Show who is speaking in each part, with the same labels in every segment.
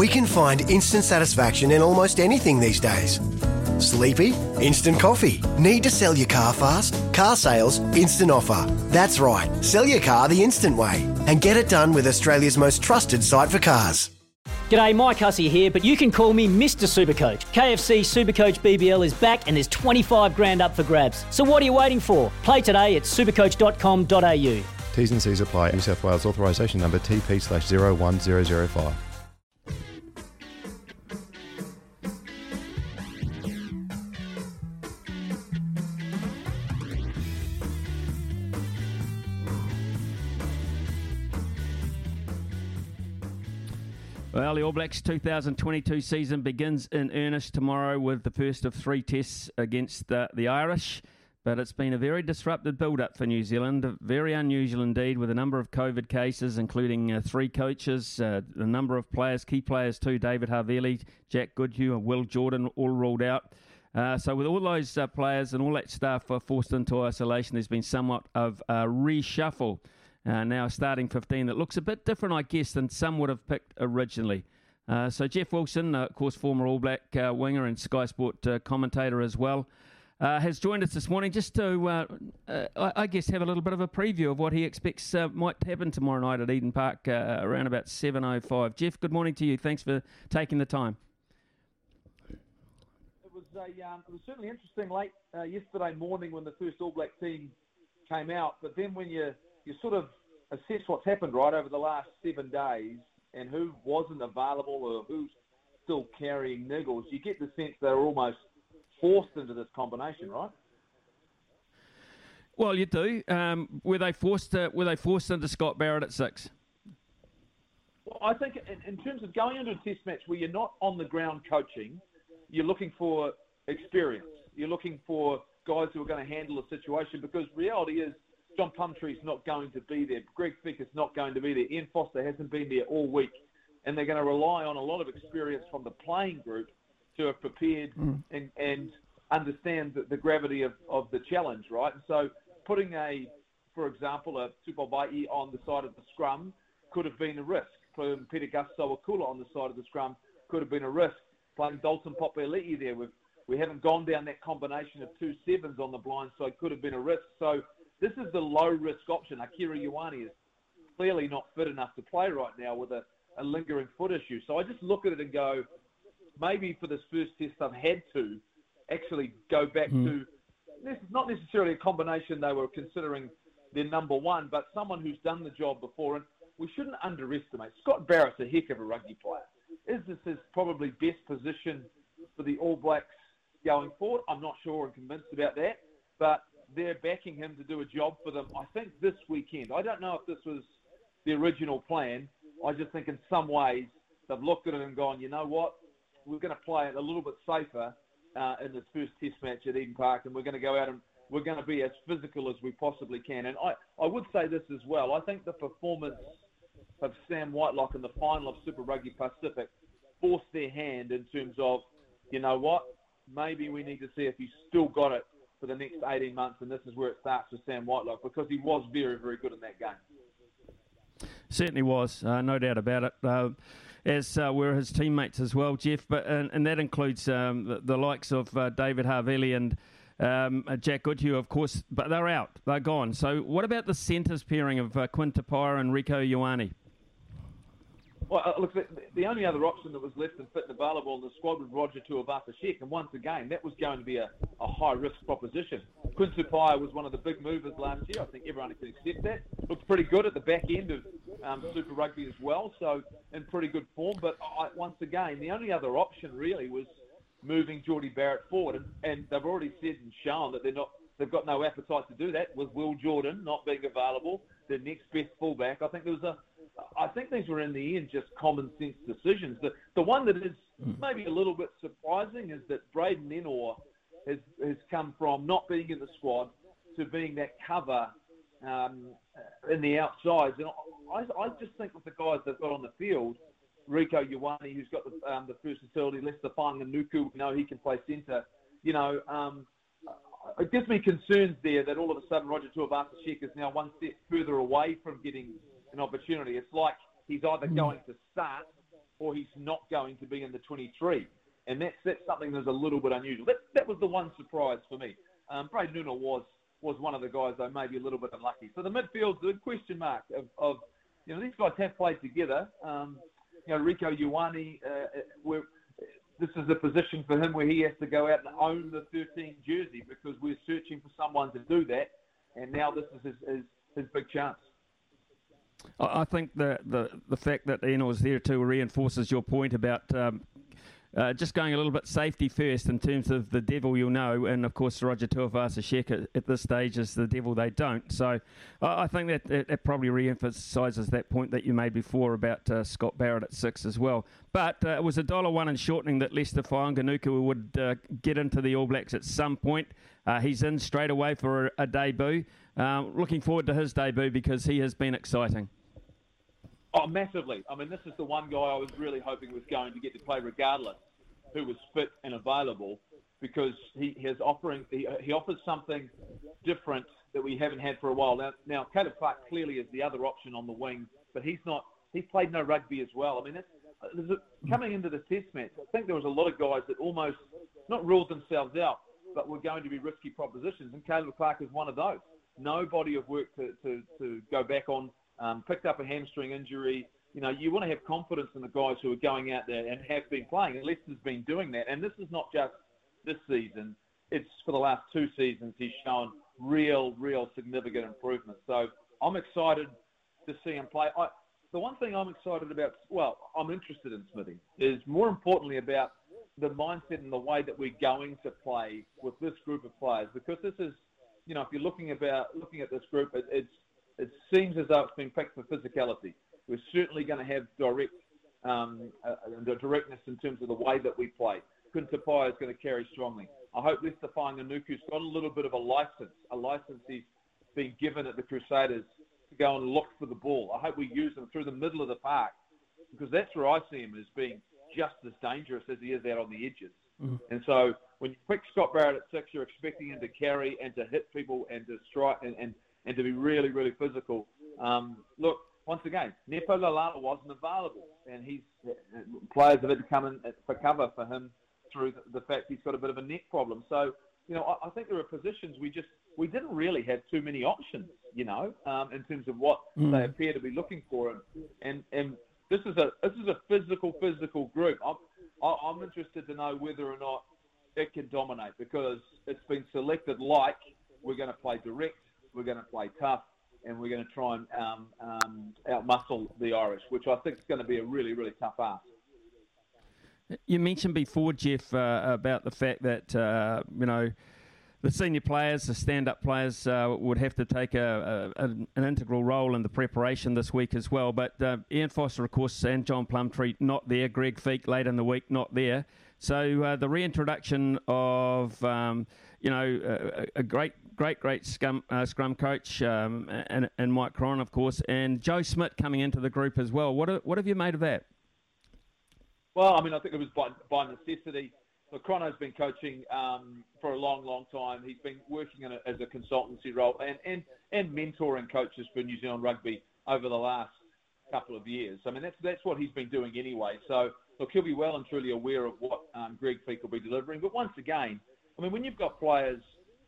Speaker 1: We can find instant satisfaction in almost anything these days. Sleepy? Instant coffee. Need to sell your car fast? Car sales, instant offer. That's right. Sell your car the instant way and get it done with Australia's most trusted site for cars.
Speaker 2: G'day, Mike Hussey here, but you can call me Mr. Supercoach. KFC Supercoach BBL is back and there's 25 grand up for grabs. So what are you waiting for? Play today at supercoach.com.au.
Speaker 3: T's and C's apply. New South Wales authorisation number TP slash 01005.
Speaker 4: Well, the All Blacks 2022 season begins in earnest tomorrow with the first of three tests against the, the Irish. But it's been a very disrupted build up for New Zealand, very unusual indeed, with a number of COVID cases, including uh, three coaches, uh, a number of players, key players too David Havili, Jack Goodhue, and Will Jordan, all ruled out. Uh, so, with all those uh, players and all that staff uh, forced into isolation, there's been somewhat of a reshuffle uh, now starting 15 that looks a bit different, I guess, than some would have picked originally. Uh, so Jeff Wilson, uh, of course, former All Black uh, winger and Sky Sport uh, commentator as well, uh, has joined us this morning just to, I, I, guess, have a little bit of a preview of what he expects might happen tomorrow night at Eden Park around about 7.05. Jeff, good morning to you. Thanks for taking the time.
Speaker 5: It was, a, um, it was certainly interesting late yesterday morning when the first All Black team came out, but then when you you sort of assess what's happened right over the last seven days and who wasn't available or who's still carrying niggles, you get the sense they're almost forced into this combination, right?
Speaker 4: Well, you do. Um, were they forced? To, were they forced into Scott Barrett at six?
Speaker 5: Well, I think in, in terms of going into a test match where you're not on the ground coaching, you're looking for experience. You're looking for guys who are going to handle the situation because reality is John Plumtree's not going to be there. Greg Feek is not going to be there. Ian Foster hasn't been there all week. And they're going to rely on a lot of experience from the playing group to have prepared mm. and, and understand the, the gravity of, of the challenge, right? And so putting a, for example, a Tupou Vaa'i on the side of the scrum could have been a risk. Putting Pita Gus Sowakula on the side of the scrum could have been a risk. Playing Dalton Papali'i there, we've, we haven't gone down that combination of two sevens on the blind side, could have been a risk. So this is the low risk option. Akira Ioane is clearly not fit enough to play right now with a, a lingering foot issue. So I just look at it and go, maybe for this first test, I've had to actually go back mm. to this is not necessarily a combination they were considering their number one, but someone who's done the job before. And we shouldn't underestimate Scott Barrett's a heck of a rugby player. Is this his probably best position for the All Blacks going forward? I'm not sure and convinced about that, but they're backing him to do a job for them. I think this weekend. I don't know if this was the original plan. I just think in some ways they've looked at it and gone, you know what, we're going to play it a little bit safer uh, in this first Test match at Eden Park, and we're going to go out and we're going to be as physical as we possibly can. And I, I would say this as well. I think the performance of Sam Whitelock in the final of Super Rugby Pacific forced their hand in terms of, you know what, maybe we need to see if he's still got it for the next 18 months, and this is where it starts with Sam Whitelock because he was very, very good in that game.
Speaker 4: Certainly was, uh, no doubt about it. Uh, as uh, were his teammates as well, Jeff, But and, and that includes um, the, the, likes of uh, David Havili and um, Jack Goodhue, of course. But they're out, they're gone. So what about the centres pairing of uh, and Rieko Ioane?
Speaker 5: Well, uh, look, the, the, only other option that was left and fit and available in the squad was Roger Tuivasa-Sheck, and once again, that was going to be a, a high-risk proposition. Quinn Tupaea was one of the big movers last year. I think everyone can accept that. Looked pretty good at the back end of um, Super Rugby as well, so in pretty good form. But I, once again, the only other option really was moving Jordie Barrett forward, and, and they've already said and shown that they're not they've got no appetite to do that with Will Jordan not being available, the next best fullback. I think there was a I think these were in the end just common sense decisions. The the one that is maybe a little bit surprising is that Braden Ennor has has come from not being in the squad to being that cover um, in the outsides. And I, I just think with the guys they've got on the field, Rieko Ioane, who's got the, um, the first facility, Leicester Fainga'anuku, we know he can play centre. You know, um, it gives me concerns there that all of a sudden Roger Tuivasa-Sheck is now one step further away from getting an opportunity. It's like he's either
Speaker 4: Hmm.
Speaker 5: going to start or he's not going to be in the 23. And that's, that's something that's a little bit unusual. That, that was the one surprise for me. Um, Braden Ennor was was one of the guys, though, maybe a little bit unlucky. So the midfield's a question mark of, of you know, these guys have played together. Um, you know, Rieko Ioane, uh, we're, this is a position for him where he has to go out and own the 13 jersey because we're searching for someone to do that. And now this is his, his, his big chance.
Speaker 4: I think the, the, the fact that Ennor is there too reinforces your point about um, uh, just going a little bit safety first in terms of the devil you'll know, and of course Roger Tuivasa-Sheck at, at this stage is the devil they don't. So I I think that, that, that probably re-emphasises that point that you made before about uh, Scott Barrett at six as well. But uh, it was a dollar one in shortening that Leicester Fainga'anuku would uh, get into the All Blacks at some point. Uh, he's in straight away for a, a debut. Uh, looking forward to his debut because he has been exciting.
Speaker 5: Oh, massively. I mean, this is the one guy I was really hoping was going to get to play regardless who was fit and available because he has offering he, he offers something different that we haven't had for a while. Now, now Caleb Clark clearly is the other option on the wing, but he's not. He's played no rugby as well. I mean, there's a, coming into the test match, I think there was a lot of guys that almost not ruled themselves out, but were going to be risky propositions, and Caleb Clark is one of those. No body of work to, to, to go back on. Um, picked up a hamstring injury. You know, you want to have confidence in the guys who are going out there and have been playing. And Leicester's been doing that. And this is not just this season. It's for the last two seasons he's shown real, real significant improvement. So I'm excited to see him play. I, the one thing I'm excited about, well, I'm interested in Smithy, is more importantly about the mindset and the way that we're going to play with this group of players. Because this is, you know, if you're looking about looking at this group, it, it's it seems as though it's been picked for physicality. We're certainly going to have direct, um, uh, directness in terms of the way that we play. Quinn Tupaea is going to carry strongly. I hope Leicester Fainga'anuku's got a little bit of a license, a license he's been given at the Crusaders to go and look for the ball. I hope we use him through the middle of the park because that's where I see him as being just as dangerous as he is out on the edges. And so when you pick Scott Barrett at six, you're expecting him to carry and to hit people and to strike and, and, and to be really, really physical. Um, look, once again, Nepo Laulala wasn't available, and he's players have had to come in for cover for him through the, fact he's got a bit of a neck problem. So, you know, I, I think there are positions we just we didn't really have too many options, you know, um, in terms of what they appear to be looking for, and and, and this is a this is a physical physical group. I'm I- I'm interested to know whether or not it can dominate because it's been selected like we're going to play direct, we're going to play tough, and we're going to try and um, um, outmuscle the Irish, which I think is going to be a really, really tough ask.
Speaker 4: You mentioned before, Jeff, uh, about the fact that uh, you know the senior players, the stand-up players, uh, would have to take a, a, an integral role in the preparation this week as well. But uh, Ian Foster, of course, and John Plumtree not there. Greg Feek late in the week not there. So uh, the reintroduction of um, you know a, a great, great, great scum, uh, scrum coach um, and, and Mike Cron, of course, and Joe Smith coming into the group as well. What what have you made of that?
Speaker 5: Well, I mean, I think it was by, by necessity. Look, Chrono's been coaching um, for a long, long time. He's been working in a, as a consultancy role and, and, and mentoring coaches for New Zealand rugby over the last couple of years. I mean, that's that's what he's been doing anyway. So, look, he'll be well and truly aware of what um, Greg Feek will be delivering. But once again, I mean, when you've got players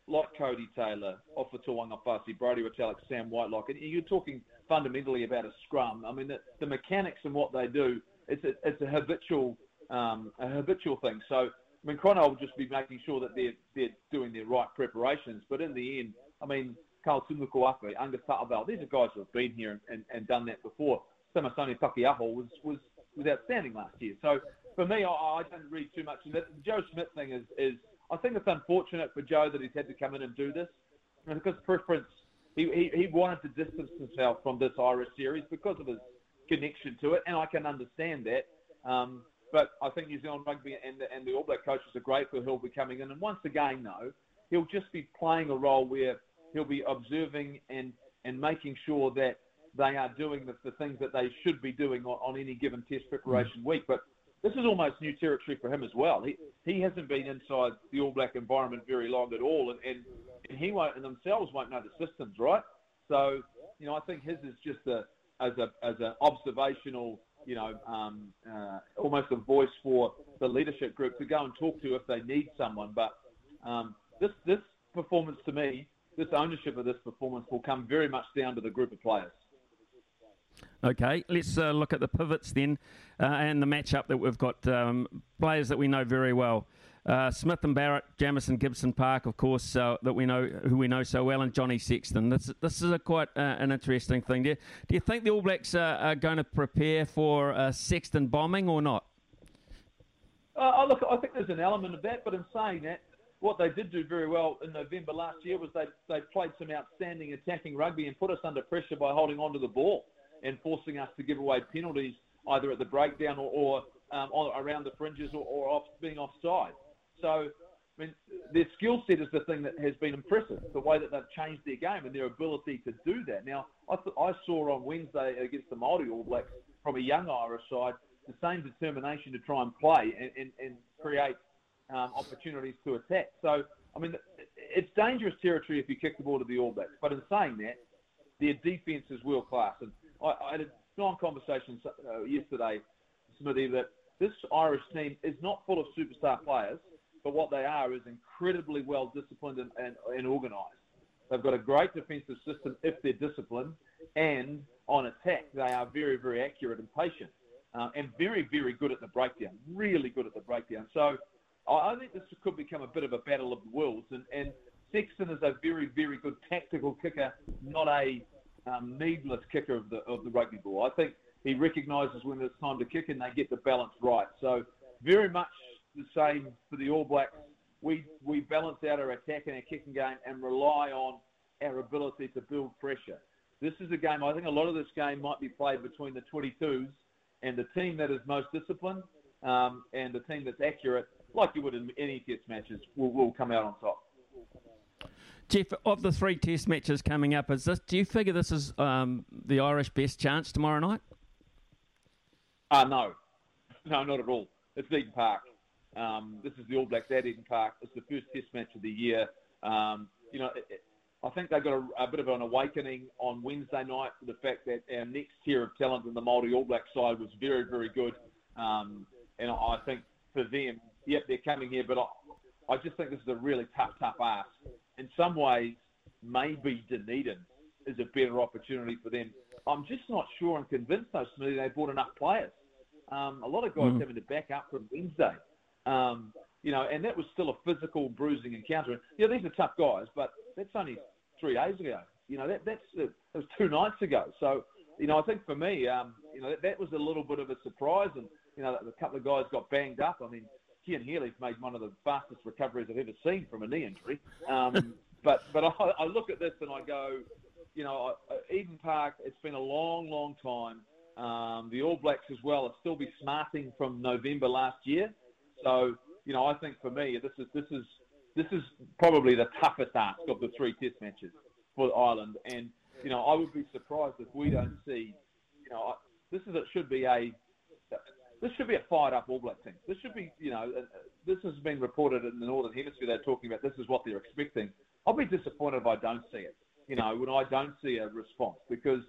Speaker 5: like Codie Taylor, Ofa Tu'ungafasi, Brodie Retallick, Sam Whitelock, and you're talking fundamentally about a scrum. I mean, the, the mechanics and what they do, it's a, it's a habitual um, a habitual thing. So, I mean, Chrono will just be making sure that they're they're doing their right preparations. But in the end, I mean, Karl Tu'inukuafe, Angus Ta'avao, these are guys who have been here and, and, done that before. Samisoni Taukei'aho was, was was outstanding last year. So for me, I, I don't read too much. The Joe Smith thing is is I think it's unfortunate for Joe that he's had to come in and do this because preference. He, he, he wanted to distance himself from this Irish series because of his connection to it, and I can understand that. Um, but I think New Zealand Rugby and the, and the All Black coaches are grateful he'll be coming in. And once again, though, he'll just be playing a role where he'll be observing and, and making sure that they are doing the, the things that they should be doing on, on any given test preparation mm. week. But this is almost new territory for him as well. He, he hasn't been inside the All Black environment very long at all, and, and, and he won't, and themselves won't know the systems, right? So, you know, I think his is just a as a as an observational you know, um, uh, almost a voice for the leadership group to go and talk to if they need someone. But um, this this performance to me, this ownership of this performance will come very much down to the group of players.
Speaker 4: Okay, let's uh, look at the pivots then uh, and the matchup that we've got. Um, players that we know very well. Uh, Smith and Barrett, Jamison Gibson Park, of course, uh, that we know who we know so well, and Johnny Sexton. This this is a quite uh, an interesting thing. Do you, do you think the All Blacks are going to prepare for Sexton bombing or not?
Speaker 5: Uh, look, I think there's an element of that, but in saying that, what they did do very well in November last year was they they played some outstanding attacking rugby and put us under pressure by holding on to the ball and forcing us to give away penalties either at the breakdown or, or um, around the fringes or, or off, being offside. So, I mean, their skill set is the thing that has been impressive, the way that they've changed their game and their ability to do that. Now, I, th- I saw on Wednesday against the Māori All Blacks from a young Irish side the same determination to try and play and, and, and create um, opportunities to attack. So, I mean, it's dangerous territory if you kick the ball to the All Blacks. But in saying that, their defence is world class. And I, I had a long conversation uh, yesterday, Smithy, that this Irish team is not full of superstar players but what they are is incredibly well disciplined and, and, and organised. They've got a great defensive system if they're disciplined, and on attack, they are very, very accurate and patient, uh, and very, very good at the breakdown. Really good at the breakdown. So I think this could become a bit of a battle of the worlds. And, and Sexton is a very, very good tactical kicker, not a um, needless kicker of the of the rugby ball. I think he recognises when it's time to kick, and they get the balance right. So very much the same for the All Blacks. We we balance out our attack and our kicking game and rely on our ability to build pressure. This is a game. I think a lot of this game might be played between the 22s and the team that is most disciplined um, and the team that's accurate, like you would in any test matches, will, will come out on top.
Speaker 4: Jeff, of the three test matches coming up, is this? Do you figure this is um, the Irish best chance tomorrow night?
Speaker 5: Uh, no, no, not at all. It's Eden Park. Um, this is the All Blacks at Eden Park. It's the first Test match of the year. Um, you know, it, it, I think they got a, a, bit of an awakening on Wednesday night for the fact that our next tier of talent in the Māori All Black side was very, very good. Um, and I think for them, yep, they're coming here, but I, I just think this is a really tough, tough ask. In some ways, maybe Dunedin is a better opportunity for them. I'm just not sure and convinced, though, Smithy, they brought enough players. Um, a lot of guys mm. having to back up from Wednesday. Um, you know, and that was still a physical bruising encounter. Yeah, these are tough guys, but that's only three days ago. You know, that that's uh, that was two nights ago. So, you know, I think for me, um, you know, that, that was a little bit of a surprise, and you know, a couple of guys got banged up. I mean, Cian Healy's made one of the fastest recoveries I've ever seen from a knee injury. Um, but but I, I look at this and I go, you know, Eden Park. It's been a long, long time. Um, the All Blacks as well are still be smarting from November last year. So, you know, I think for me, this is this is this is probably the toughest ask of the three Test matches for Ireland. And you know, I would be surprised if we don't see, you know, this is it should be a this should be a fired up All Black team. This should be, you know, uh, this has been reported in the Northern Hemisphere. They're talking about this is what they're expecting. I'll be disappointed if I don't see it. You know, when I don't see a response because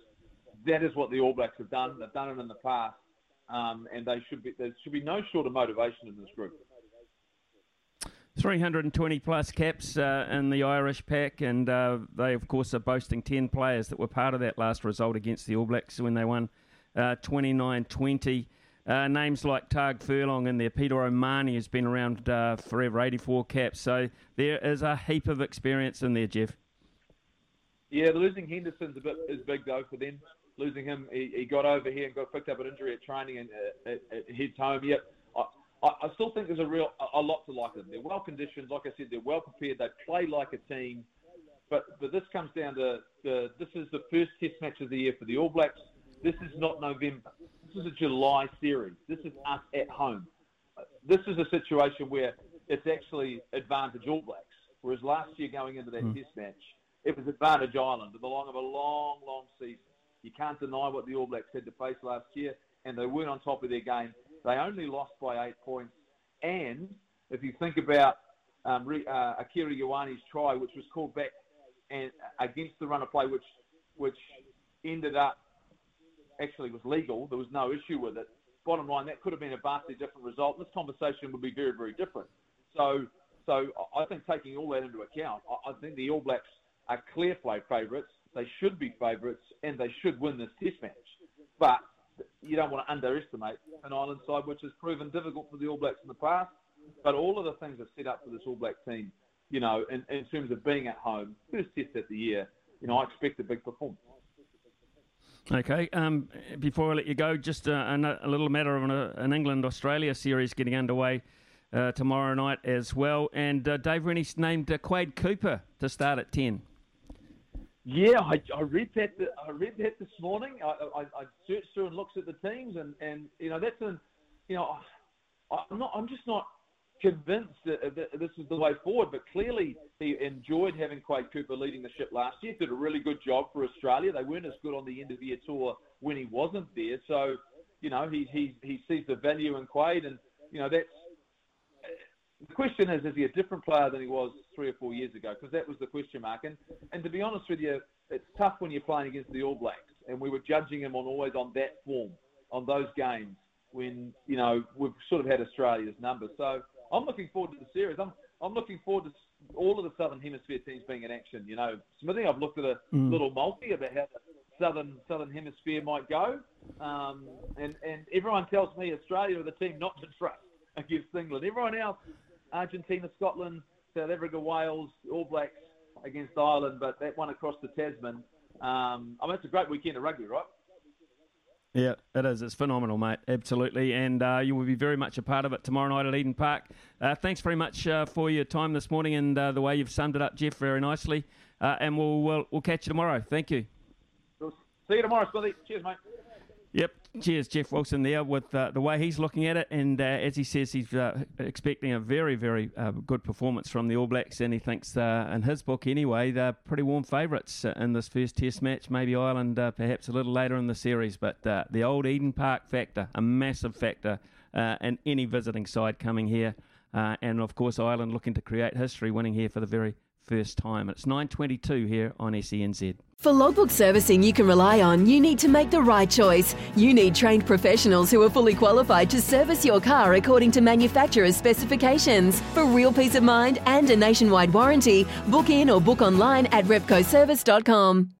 Speaker 5: that is what the All Blacks have done. They've done it in the past um, and they should be there should be no short of motivation in this group.
Speaker 4: 320 plus caps uh, in the Irish pack, and uh, they, of course, are boasting 10 players that were part of that last result against the All Blacks when they won 29 uh, 20. Uh, names like Tadhg Furlong in there, Peter O'Mahony has been around uh, forever, 84 caps. So there is a heap of experience in there, Jeff.
Speaker 5: Yeah, losing Henderson's a bit is big though for them losing him. He, he got over here and got picked up an injury at training and uh, heads home. Yep. I, I still think there's a real a, a lot to like them. They're well conditioned, like I said, they're well prepared. They play like a team, but but this comes down to the this is the first Test match of the year for the All Blacks. This is not November. This is a July series. This is us at home. This is a situation where it's actually advantage All Blacks. Whereas last year going into that mm. test match, it was advantage Ireland, the long of a long, long season. You can't deny what the All Blacks had to face last year, and they weren't on top of their game. They only lost by eight points. And if you think about um, uh, Akira Ioane's try, which was called back and uh, against the run of play, which which ended up actually was legal. There was no issue with it. Bottom line, that could have been a vastly different result. This conversation would be very, very different. So, so I think taking all that into account, I, I think the All Blacks are clear play favourites. They should be favourites, and they should win this Test match. But you don't want to underestimate an Ireland side, which has proven difficult for the All Blacks in the past. But all of the things are set up for this All Black team, you know, in, in terms of being at home, first test of the year, you know, I expect a big performance.
Speaker 4: Okay. Um, before I let you go, just a, a little matter of an, an England Australia series getting underway uh, tomorrow night as well. And uh, Dave Rennie's named uh, Quade Cooper to start at 10.
Speaker 5: Yeah, I, I read that. I read that this morning. I, I, I searched through and looked at the teams, and, and you know that's an, you know, I'm not. I'm just not convinced that, uh, that this is the way forward. But clearly, he enjoyed having Quade Cooper leading the ship last year. Did a really good job for Australia. They weren't as good on the end of year tour when he wasn't there. So, you know, he he he sees the value in Quade, and you know that's uh, the question is, is he a different player than he was three or four years ago? Because that was the question mark. And, and to be honest with you, it's tough when you're playing against the All Blacks. And we were judging him on always on that form, on those games when, you know, we've sort of had Australia's number. So I'm looking forward to the series. I'm I'm looking forward to all of the Southern Hemisphere teams being in action. You know, Smithy, I've looked at a mm. little multi about how the Southern Southern Hemisphere might go, um, and and everyone tells me Australia are the team not to trust against England. Everyone else, Argentina, Scotland, South Africa, Wales, All Blacks against Ireland, but that one across the Tasman. Um, I mean, it's a great weekend of rugby, right?
Speaker 4: Yeah, it is. It's phenomenal, mate. Absolutely. And uh, you will be very much a part of it tomorrow night at Eden Park. Uh, thanks very much uh, for your time this morning and uh, the way you've summed it up, Jeff, very nicely. Uh, and we'll, we'll, we'll catch you tomorrow. Thank you.
Speaker 5: See you tomorrow, Smithy. Cheers, mate.
Speaker 4: Yep. Cheers, Jeff Wilson there with uh, the way he's looking at it. And uh, as he says, he's uh, expecting a very, very uh, good performance from the All Blacks. And he thinks, uh, in his book anyway, they're pretty warm favourites uh, in this first Test match. Maybe Ireland perhaps a little later in the series. But the old Eden Park factor, a massive factor in any visiting side coming here. and of course, Ireland looking to create history, winning here for the very first time. It's 9.22 here on SENZ.
Speaker 6: For logbook servicing you can rely on, you need to make the right choice. You need trained professionals who are fully qualified to service your car according to manufacturer's specifications. For real peace of mind and a nationwide warranty, book in or book online at repcoservice.com.